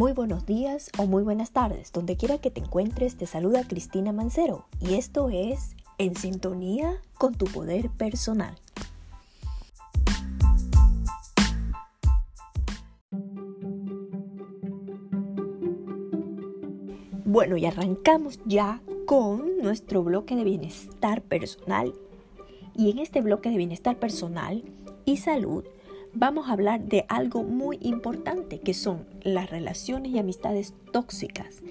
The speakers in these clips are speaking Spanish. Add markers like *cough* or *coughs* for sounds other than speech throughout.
Muy buenos días o muy buenas tardes, donde quiera que te encuentres, te saluda Cristina Mancero y esto es En sintonía con tu poder personal. Bueno, y arrancamos ya con nuestro bloque de bienestar personal. Y en este bloque de bienestar personal y salud vamos a hablar de algo muy importante que son las relaciones y amistades tóxicas.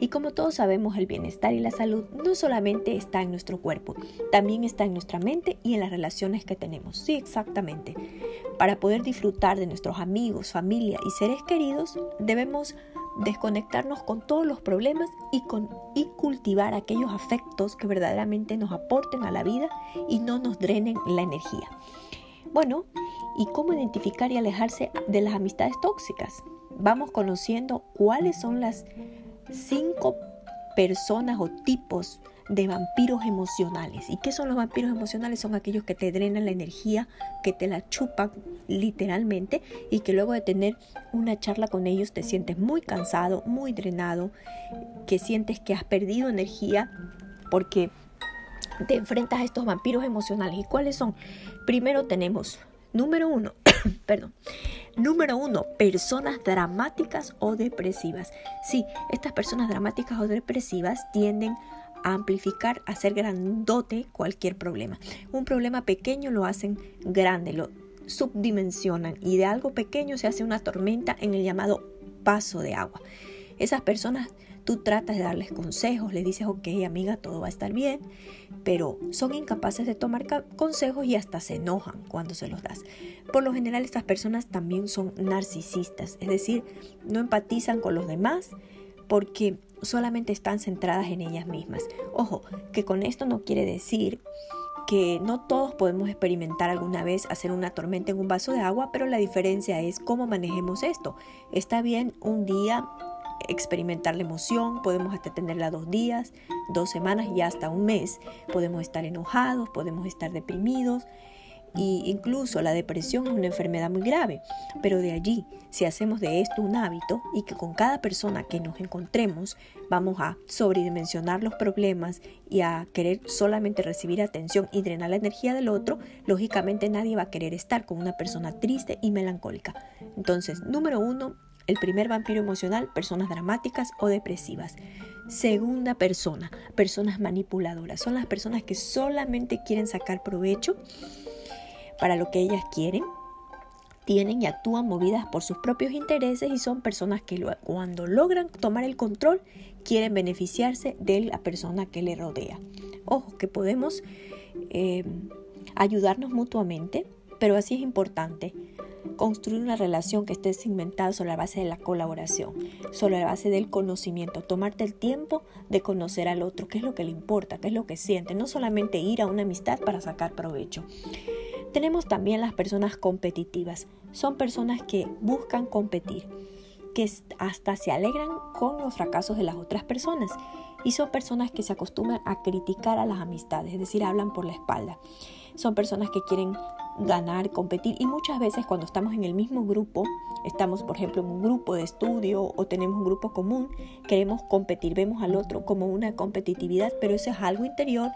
Y como todos sabemos, el bienestar y la salud no solamente está en nuestro cuerpo, también está en nuestra mente y en las relaciones que tenemos. Sí, exactamente. Para poder disfrutar de nuestros amigos, familia y seres queridos, debemos desconectarnos con todos los problemas y, cultivar aquellos afectos que verdaderamente nos aporten a la vida y no nos drenen la energía. Bueno, ¿y cómo identificar y alejarse de las amistades tóxicas? Vamos conociendo cuáles son las cinco personas o tipos de vampiros emocionales. ¿Y qué son los vampiros emocionales? Son aquellos que te drenan la energía, que te la chupan literalmente y que luego de tener una charla con ellos te sientes muy cansado, muy drenado, que sientes que has perdido energía porque te enfrentas a estos vampiros emocionales. ¿Y cuáles son? Primero tenemos, número uno, *coughs* perdón, número uno, personas dramáticas o depresivas. Sí, estas personas dramáticas o depresivas tienden a amplificar, a hacer grandote cualquier problema. Un problema pequeño lo hacen grande, lo subdimensionan y de algo pequeño se hace una tormenta en el llamado paso de agua. Esas personas Tú tratas de darles consejos, les dices, ok amiga, todo va a estar bien, pero son incapaces de tomar consejos y hasta se enojan cuando se los das. Por lo general estas personas también son narcisistas, es decir, no empatizan con los demás porque solamente están centradas en ellas mismas. Ojo, que con esto no quiere decir que no todos podemos experimentar alguna vez hacer una tormenta en un vaso de agua, pero la diferencia es cómo manejemos esto. Está bien un día experimentar la emoción, podemos hasta tenerla dos días, dos semanas y hasta un mes. Podemos estar enojados, podemos estar deprimidos e incluso la depresión es una enfermedad muy grave. Pero de allí, si hacemos de esto un hábito y que con cada persona que nos encontremos vamos a sobredimensionar los problemas y a querer solamente recibir atención y drenar la energía del otro, lógicamente nadie va a querer estar con una persona triste y melancólica. Entonces, número uno, el primer vampiro emocional, personas dramáticas o depresivas. Segunda persona, personas manipuladoras. Son las personas que solamente quieren sacar provecho para lo que ellas quieren, tienen y actúan movidas por sus propios intereses y son personas que cuando logran tomar el control quieren beneficiarse de la persona que le rodea. Ojo, que podemos eh, ayudarnos mutuamente, pero así es importante construir una relación que esté cimentada sobre la base de la colaboración, sobre la base del conocimiento, tomarte el tiempo de conocer al otro, qué es lo que le importa, qué es lo que siente, no solamente ir a una amistad para sacar provecho. Tenemos también las personas competitivas, son personas que buscan competir, que hasta se alegran con los fracasos de las otras personas y son personas que se acostumbran a criticar a las amistades, es decir, hablan por la espalda. Son personas que quieren ganar, competir y muchas veces cuando estamos en el mismo grupo, estamos por ejemplo en un grupo de estudio o tenemos un grupo común, queremos competir, vemos al otro como una competitividad, pero eso es algo interior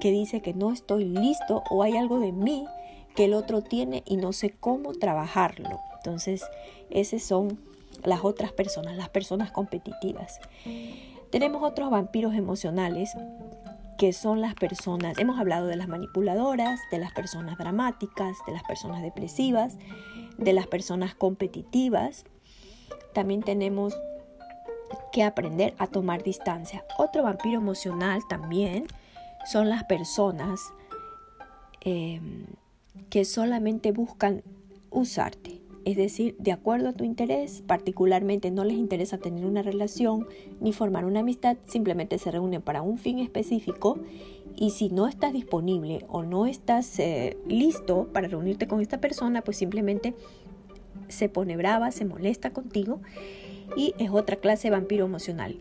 que dice que no estoy listo o hay algo de mí que el otro tiene y no sé cómo trabajarlo. Entonces, esas son las otras personas, las personas competitivas. Tenemos otros vampiros emocionales que son las personas, hemos hablado de las manipuladoras, de las personas dramáticas, de las personas depresivas, de las personas competitivas. También tenemos que aprender a tomar distancia. Otro vampiro emocional también son las personas em, que solamente buscan usarte. Es decir, de acuerdo a tu interés, particularmente no les interesa tener una relación ni formar una amistad, simplemente se reúnen para un fin específico y si no estás disponible o no estás eh, listo para reunirte con esta persona, pues simplemente se pone brava, se molesta contigo y es otra clase de vampiro emocional.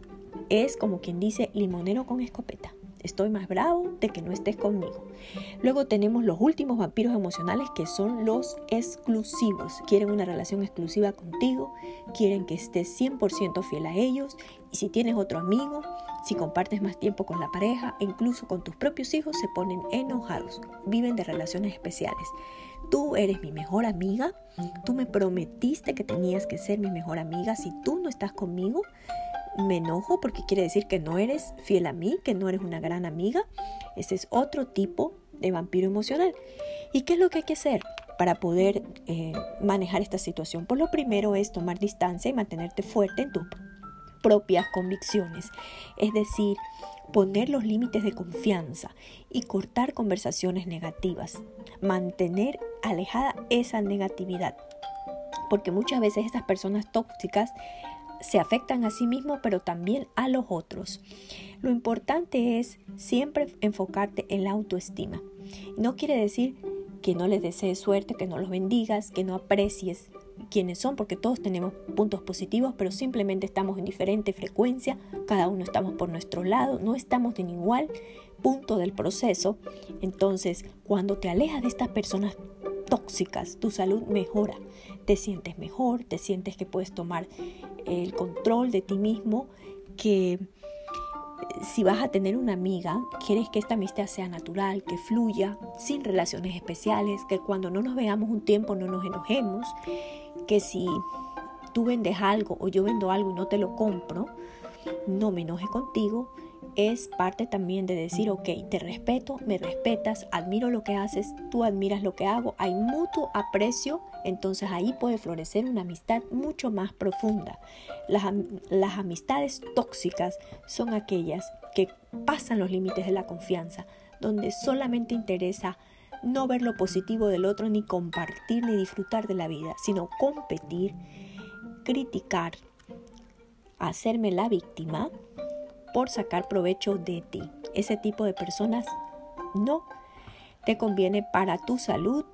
Es como quien dice limonero con escopeta. Estoy más bravo de que no estés conmigo. Luego tenemos los últimos vampiros emocionales que son los exclusivos. Quieren una relación exclusiva contigo, quieren que estés 100% fiel a ellos y si tienes otro amigo, si compartes más tiempo con la pareja e incluso con tus propios hijos, se ponen enojados, viven de relaciones especiales. Tú eres mi mejor amiga, tú me prometiste que tenías que ser mi mejor amiga, si tú no estás conmigo, me enojo porque quiere decir que no eres fiel a mí, que no eres una gran amiga. Ese es otro tipo de vampiro emocional. ¿Y qué es lo que hay que hacer para poder eh, manejar esta situación? Pues lo primero es tomar distancia y mantenerte fuerte en tus propias convicciones. Es decir, poner los límites de confianza y cortar conversaciones negativas. Mantener alejada esa negatividad. Porque muchas veces estas personas tóxicas se afectan a sí mismos, pero también a los otros. Lo importante es siempre enfocarte en la autoestima. No quiere decir que no les desees suerte, que no los bendigas, que no aprecies quiénes son, porque todos tenemos puntos positivos, pero simplemente estamos en diferente frecuencia, cada uno estamos por nuestro lado, no estamos en igual punto del proceso. Entonces, cuando te alejas de estas personas tóxicas, tu salud mejora, te sientes mejor, te sientes que puedes tomar el control de ti mismo, que si vas a tener una amiga, quieres que esta amistad sea natural, que fluya, sin relaciones especiales, que cuando no nos veamos un tiempo no nos enojemos, que si tú vendes algo o yo vendo algo y no te lo compro, no me enoje contigo, es parte también de decir, ok, te respeto, me respetas, admiro lo que haces, tú admiras lo que hago, hay mutuo aprecio, entonces ahí puede florecer una amistad mucho más profunda. Las, las amistades tóxicas son aquellas que pasan los límites de la confianza, donde solamente interesa no ver lo positivo del otro, ni compartir, ni disfrutar de la vida, sino competir, criticar, hacerme la víctima por sacar provecho de ti. Ese tipo de personas no te conviene para tu salud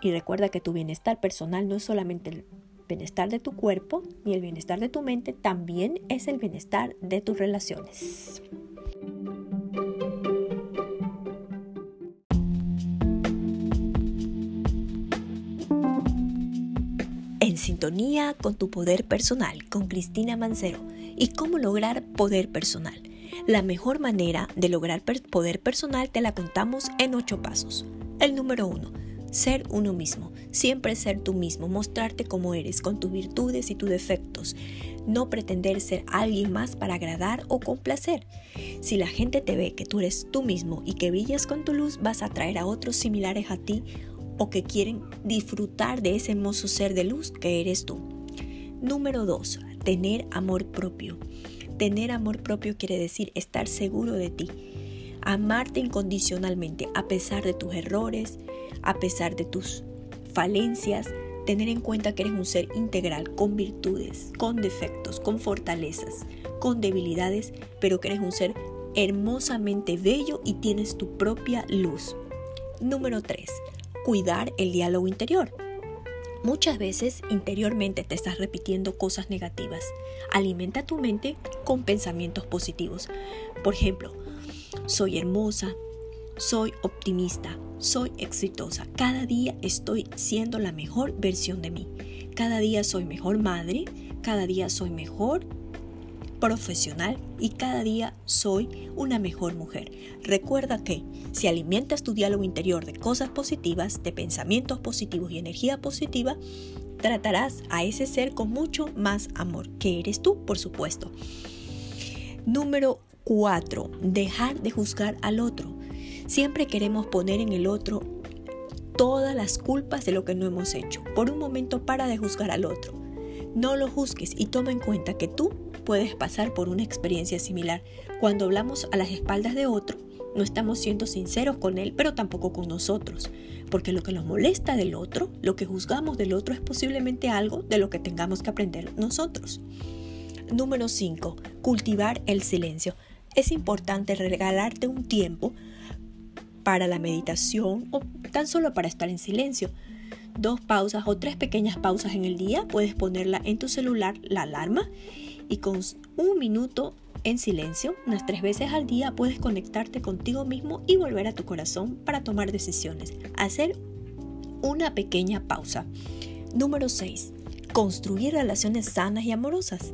y recuerda que tu bienestar personal no es solamente el bienestar de tu cuerpo ni el bienestar de tu mente, también es el bienestar de tus relaciones. En sintonía con tu poder personal con Cristina Mancero ¿Y cómo lograr poder personal? La mejor manera de lograr poder personal te la contamos en ocho pasos. El número uno, ser uno mismo. Siempre ser tú mismo, mostrarte como eres, con tus virtudes y tus defectos. No pretender ser alguien más para agradar o complacer. Si la gente te ve que tú eres tú mismo y que brillas con tu luz, vas a atraer a otros similares a ti o que quieren disfrutar de ese hermoso ser de luz que eres tú. Número 2 tener amor propio. Tener amor propio quiere decir estar seguro de ti, amarte incondicionalmente a pesar de tus errores, a pesar de tus falencias, tener en cuenta que eres un ser integral, con virtudes, con defectos, con fortalezas, con debilidades, pero que eres un ser hermosamente bello y tienes tu propia luz. Número 3. Cuidar el diálogo interior. Muchas veces interiormente te estás repitiendo cosas negativas. Alimenta tu mente con pensamientos positivos. Por ejemplo, soy hermosa, soy optimista, soy exitosa. Cada día estoy siendo la mejor versión de mí. Cada día soy mejor madre, cada día soy mejor profesional y cada día soy una mejor mujer. Recuerda que si alimentas tu diálogo interior de cosas positivas, de pensamientos positivos y energía positiva, tratarás a ese ser con mucho más amor, que eres tú, por supuesto. Número 4. Dejar de juzgar al otro. Siempre queremos poner en el otro todas las culpas de lo que no hemos hecho. Por un momento para de juzgar al otro. No lo juzgues y toma en cuenta que tú puedes pasar por una experiencia similar. Cuando hablamos a las espaldas de otro, no estamos siendo sinceros con él, pero tampoco con nosotros, porque lo que nos molesta del otro, lo que juzgamos del otro es posiblemente algo de lo que tengamos que aprender nosotros. Número 5. Cultivar el silencio. Es importante regalarte un tiempo para la meditación o tan solo para estar en silencio. Dos pausas o tres pequeñas pausas en el día, puedes ponerla en tu celular, la alarma, y con un minuto en silencio, unas tres veces al día, puedes conectarte contigo mismo y volver a tu corazón para tomar decisiones. Hacer una pequeña pausa. Número 6. Construir relaciones sanas y amorosas.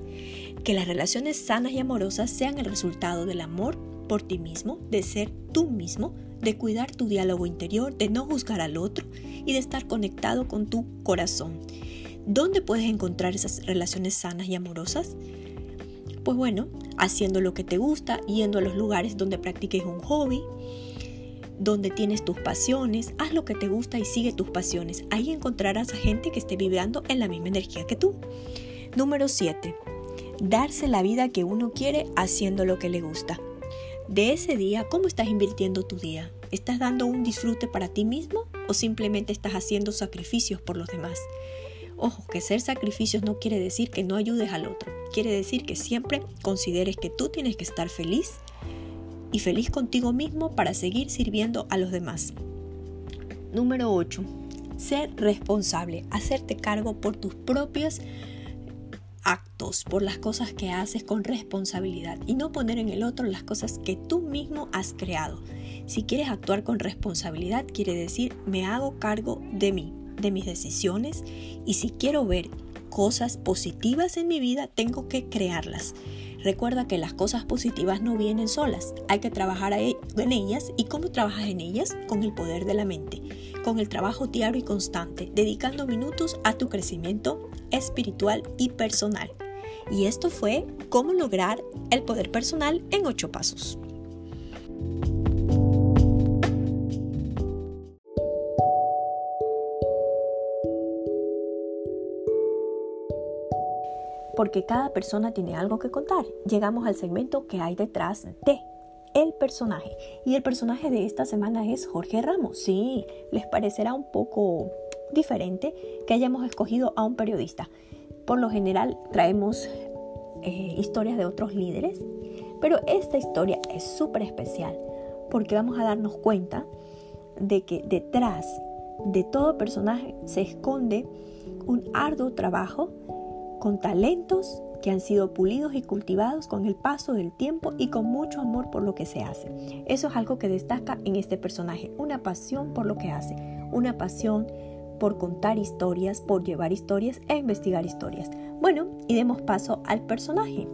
Que las relaciones sanas y amorosas sean el resultado del amor por ti mismo, de ser tú mismo, de cuidar tu diálogo interior, de no juzgar al otro y de estar conectado con tu corazón. ¿Dónde puedes encontrar esas relaciones sanas y amorosas? Pues bueno, haciendo lo que te gusta, yendo a los lugares donde practiques un hobby, donde tienes tus pasiones, haz lo que te gusta y sigue tus pasiones. Ahí encontrarás a gente que esté vibrando en la misma energía que tú. Número 7. Darse la vida que uno quiere haciendo lo que le gusta. De ese día, ¿cómo estás invirtiendo tu día? ¿Estás dando un disfrute para ti mismo o simplemente estás haciendo sacrificios por los demás? Ojo, que ser sacrificios no quiere decir que no ayudes al otro. Quiere decir que siempre consideres que tú tienes que estar feliz y feliz contigo mismo para seguir sirviendo a los demás. Número 8. Ser responsable, hacerte cargo por tus propios actos, por las cosas que haces con responsabilidad y no poner en el otro las cosas que tú mismo has creado. Si quieres actuar con responsabilidad, quiere decir me hago cargo de mí, de mis decisiones y si quiero ver cosas positivas en mi vida, tengo que crearlas. Recuerda que las cosas positivas no vienen solas, hay que trabajar e-, en ellas y cómo trabajas en ellas con el poder de la mente, con el trabajo diario y constante, dedicando minutos a tu crecimiento espiritual y personal. Y esto fue cómo lograr el poder personal en ocho pasos. Porque cada persona tiene algo que contar. Llegamos al segmento que hay detrás de el personaje. Y el personaje de esta semana es Jorge Ramos. Sí, les parecerá un poco diferente que hayamos escogido a un periodista. Por lo general traemos eh, historias de otros líderes, pero esta historia es súper especial porque vamos a darnos cuenta de que detrás de todo personaje se esconde un arduo trabajo con talentos que han sido pulidos y cultivados con el paso del tiempo y con mucho amor por lo que se hace. Eso es algo que destaca en este personaje, una pasión por lo que hace, una pasión por contar historias, por llevar historias e investigar historias. Bueno, y demos paso al personaje.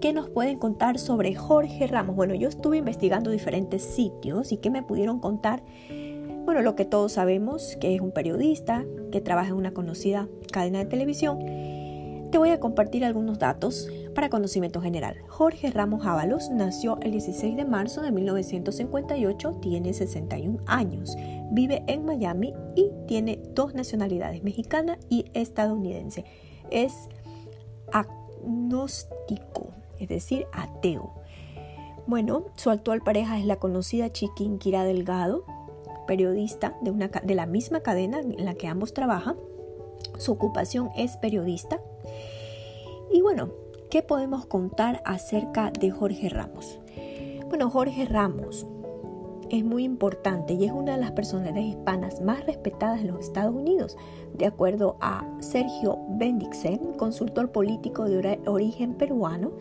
¿Qué nos pueden contar sobre Jorge Ramos? Bueno, yo estuve investigando diferentes sitios y ¿qué me pudieron contar? Bueno, lo que todos sabemos, que es un periodista, que trabaja en una conocida cadena de televisión te voy a compartir algunos datos para conocimiento general. Jorge Ramos Ábalos nació el 16 de marzo de 1958, tiene 61 años, vive en Miami y tiene dos nacionalidades, mexicana y estadounidense. Es agnóstico, es decir, ateo. Bueno, su actual pareja es la conocida Chiquinquira Delgado, periodista de, una, de la misma cadena en la que ambos trabajan. Su ocupación es periodista y bueno, ¿qué podemos contar acerca de Jorge Ramos? Bueno, Jorge Ramos es muy importante y es una de las personalidades hispanas más respetadas en los Estados Unidos, de acuerdo a Sergio Bendixen, consultor político de origen peruano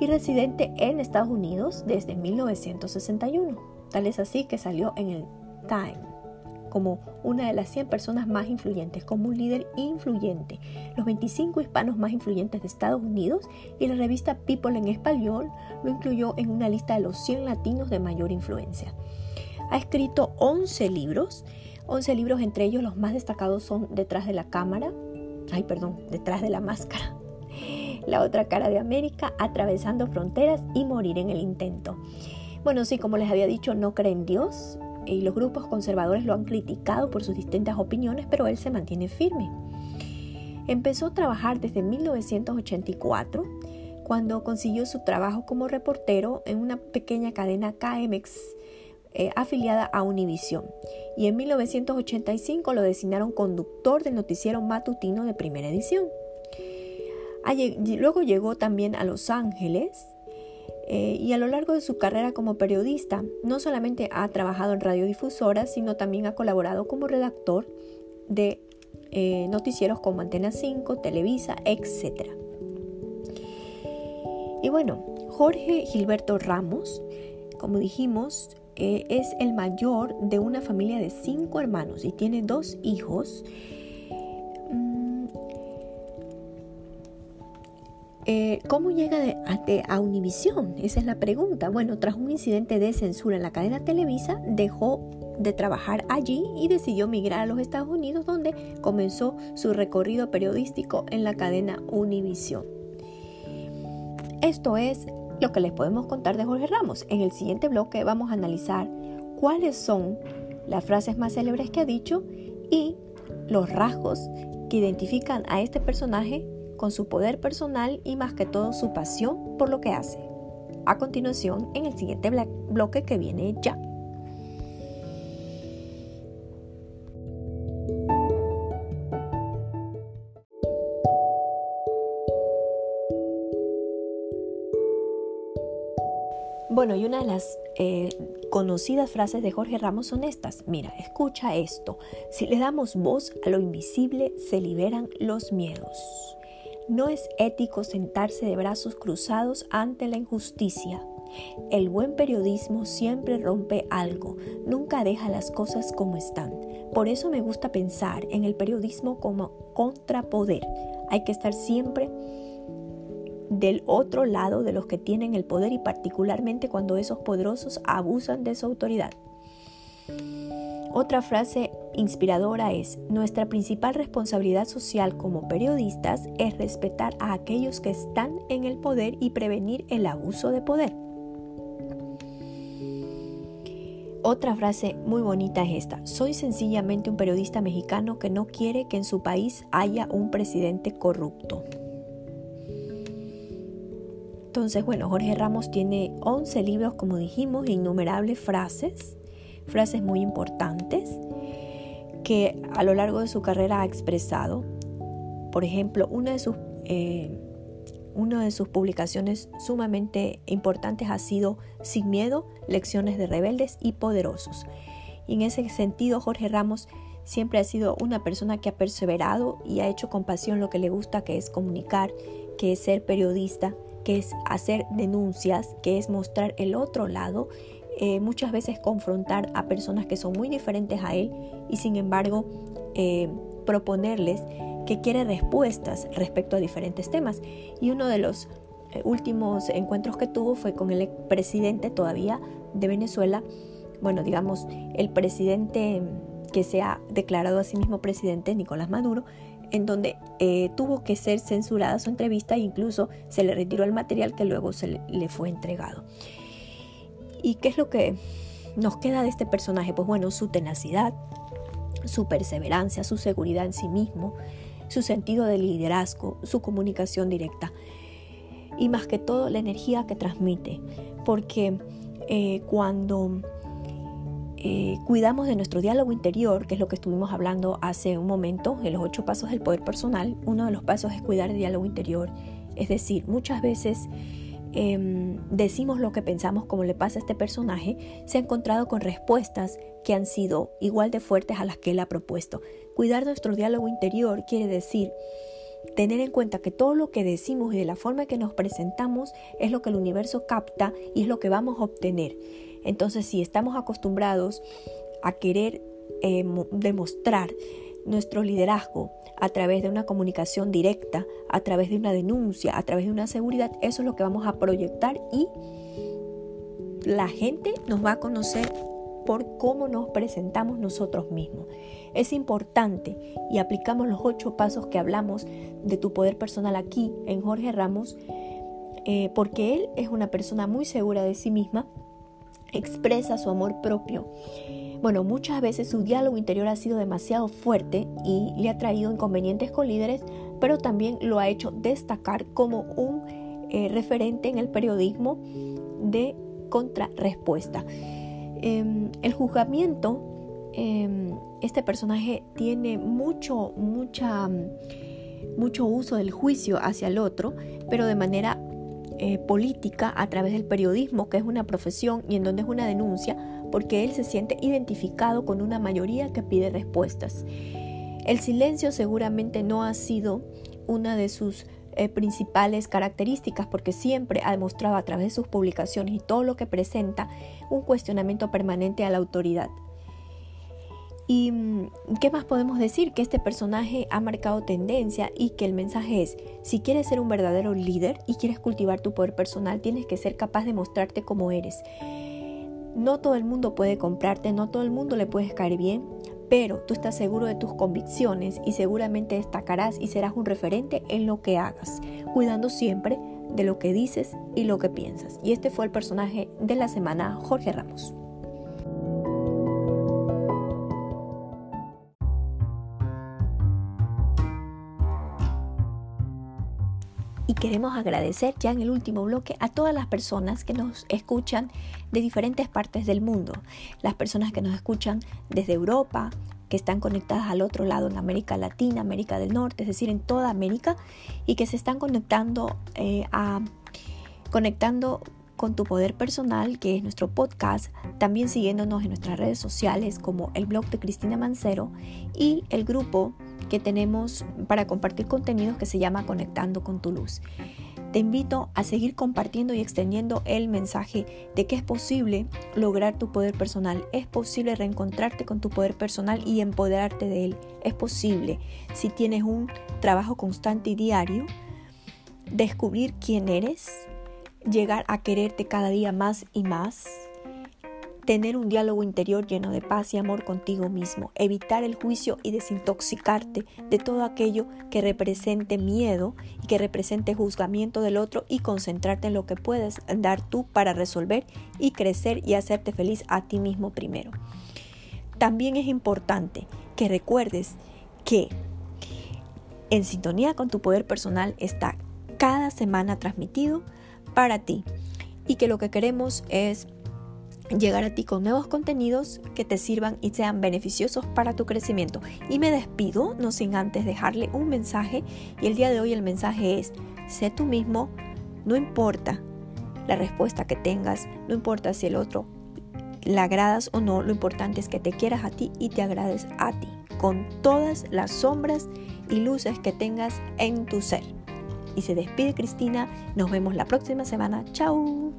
y residente en Estados Unidos desde 1961. Tal es así que salió en el Time como una de las 100 personas más influyentes, como un líder influyente, los 25 hispanos más influyentes de Estados Unidos y la revista People en español lo incluyó en una lista de los 100 latinos de mayor influencia. Ha escrito 11 libros, 11 libros entre ellos los más destacados son Detrás de la cámara, ay perdón, Detrás de la máscara, La otra cara de América, Atravesando fronteras y Morir en el intento. Bueno, sí, como les había dicho, no cree en Dios, y los grupos conservadores lo han criticado por sus distintas opiniones, pero él se mantiene firme. Empezó a trabajar desde 1984, cuando consiguió su trabajo como reportero en una pequeña cadena KMX eh, afiliada a Univision. Y en 1985 lo designaron conductor del noticiero matutino de primera edición. Luego llegó también a Los Ángeles, eh, y a lo largo de su carrera como periodista, no solamente ha trabajado en radiodifusoras, sino también ha colaborado como redactor de eh, noticieros como Antena 5, Televisa, etc. Y bueno, Jorge Gilberto Ramos, como dijimos, eh, es el mayor de una familia de cinco hermanos y tiene dos hijos. Eh, ¿Cómo llega a, a Univisión? Esa es la pregunta. Bueno, tras un incidente de censura en la cadena Televisa, dejó de trabajar allí y decidió migrar a los Estados Unidos, donde comenzó su recorrido periodístico en la cadena Univisión. Esto es lo que les podemos contar de Jorge Ramos. En el siguiente bloque vamos a analizar cuáles son las frases más célebres que ha dicho y los rasgos que identifican a este personaje con su poder personal y más que todo su pasión por lo que hace. A continuación, en el siguiente bloque que viene ya. Bueno, y una de las eh, conocidas frases de Jorge Ramos son estas. Mira, escucha esto. Si le damos voz a lo invisible, se liberan los miedos. No es ético sentarse de brazos cruzados ante la injusticia. El buen periodismo siempre rompe algo, nunca deja las cosas como están. Por eso me gusta pensar en el periodismo como contrapoder. Hay que estar siempre del otro lado de los que tienen el poder y particularmente cuando esos poderosos abusan de su autoridad. Otra frase inspiradora es, nuestra principal responsabilidad social como periodistas es respetar a aquellos que están en el poder y prevenir el abuso de poder. Otra frase muy bonita es esta, soy sencillamente un periodista mexicano que no quiere que en su país haya un presidente corrupto. Entonces, bueno, Jorge Ramos tiene 11 libros, como dijimos, innumerables frases, frases muy importantes que a lo largo de su carrera ha expresado. Por ejemplo, una de sus, eh, una de sus publicaciones sumamente importantes ha sido Sin miedo, lecciones de rebeldes y poderosos. Y en ese sentido, Jorge Ramos siempre ha sido una persona que ha perseverado y ha hecho con pasión lo que le gusta, que es comunicar, que es ser periodista que es hacer denuncias, que es mostrar el otro lado, eh, muchas veces confrontar a personas que son muy diferentes a él y sin embargo eh, proponerles que quiere respuestas respecto a diferentes temas. Y uno de los eh, últimos encuentros que tuvo fue con el presidente todavía de Venezuela, bueno, digamos, el presidente que se ha declarado a sí mismo presidente, Nicolás Maduro, en donde tuvo que ser censurada su entrevista e incluso se le retiró el material que luego se le, fue entregado. ¿Y qué es lo que nos queda de este personaje? Pues bueno, su tenacidad, su perseverancia, su seguridad en sí mismo, su sentido de liderazgo, su comunicación directa y más que todo la energía que transmite, porque eh, cuando eh, cuidamos de nuestro diálogo interior, que es lo que estuvimos hablando hace un momento, en los ocho pasos del poder personal, uno de los pasos es cuidar el diálogo interior. Es decir, muchas veces em, decimos lo que pensamos como le pasa a este personaje, se ha encontrado con respuestas que han sido igual de fuertes a las que él ha propuesto. Cuidar nuestro diálogo interior quiere decir tener en cuenta que todo lo que decimos y de la forma que nos presentamos es lo que el universo capta y es lo que vamos a obtener. Entonces, si estamos acostumbrados a querer eh, demostrar nuestro liderazgo a través de una comunicación directa, a través de una denuncia, a través de una seguridad, eso es lo que vamos a proyectar y la gente nos va a conocer por cómo nos presentamos nosotros mismos. Es importante y aplicamos los ocho pasos que hablamos de tu poder personal aquí en Jorge Ramos, eh, porque él es una persona muy segura de sí misma expresa su amor propio. Bueno, muchas veces su diálogo interior ha sido demasiado fuerte y le ha traído inconvenientes con líderes, pero también lo ha hecho destacar como un eh, referente en el periodismo de contrarrespuesta. Em, el juzgamiento, em, este personaje tiene mucho, mucha, mucho uso del juicio hacia el otro, pero de manera eh, política a través del periodismo, que es una profesión y en donde es una denuncia, porque él se siente identificado con una mayoría que pide respuestas. El silencio seguramente no ha sido una de sus eh, principales características porque siempre ha demostrado a través de sus publicaciones y todo lo que presenta un cuestionamiento permanente a la autoridad. ¿Y mm, qué más podemos decir? Que este personaje ha marcado tendencia y que el mensaje es, si quieres ser un verdadero líder y quieres cultivar tu poder personal, tienes que ser capaz de mostrarte como eres. No todo el mundo puede comprarte, no todo el mundo le puedes caer bien, pero tú estás seguro de tus convicciones y seguramente destacarás y serás un referente en lo que hagas, cuidando siempre de lo que dices y lo que piensas. Y este fue el personaje de la semana, Jorge Ramos. Queremos agradecer ya en el último bloque a todas las personas que nos escuchan de diferentes partes del mundo. Las personas que nos escuchan desde Europa, que están conectadas al otro lado en América Latina, América del Norte, es decir, en toda América, y que se están conectando eh, a conectando con tu poder personal, que es nuestro podcast, también siguiéndonos en nuestras redes sociales como el blog de Cristina Mancero y el grupo que tenemos para compartir contenidos que se llama Conectando con tu luz. Te invito a seguir compartiendo y extendiendo el mensaje de que es posible lograr tu poder personal, es posible reencontrarte con tu poder personal y empoderarte de él. Es posible, si tienes un trabajo constante y diario, descubrir quién eres, llegar a quererte cada día más y más, tener un diálogo interior lleno de paz y amor contigo mismo, evitar el juicio y desintoxicarte de todo aquello que represente miedo y que represente juzgamiento del otro y concentrarte en lo que puedes dar tú para resolver y crecer y hacerte feliz a ti mismo primero. También es importante que recuerdes que en sintonía con tu poder personal está cada semana transmitido para ti y que lo que queremos es llegar a ti con nuevos contenidos que te sirvan y sean beneficiosos para tu crecimiento. Y me despido, no sin antes dejarle un mensaje. Y el día de hoy el mensaje es, sé tú mismo, no importa la respuesta que tengas, no importa si el otro le agradas o no, lo importante es que te quieras a ti y te agrades a ti, con todas las sombras y luces que tengas en tu ser. Y se despide Cristina, nos vemos la próxima semana, chao.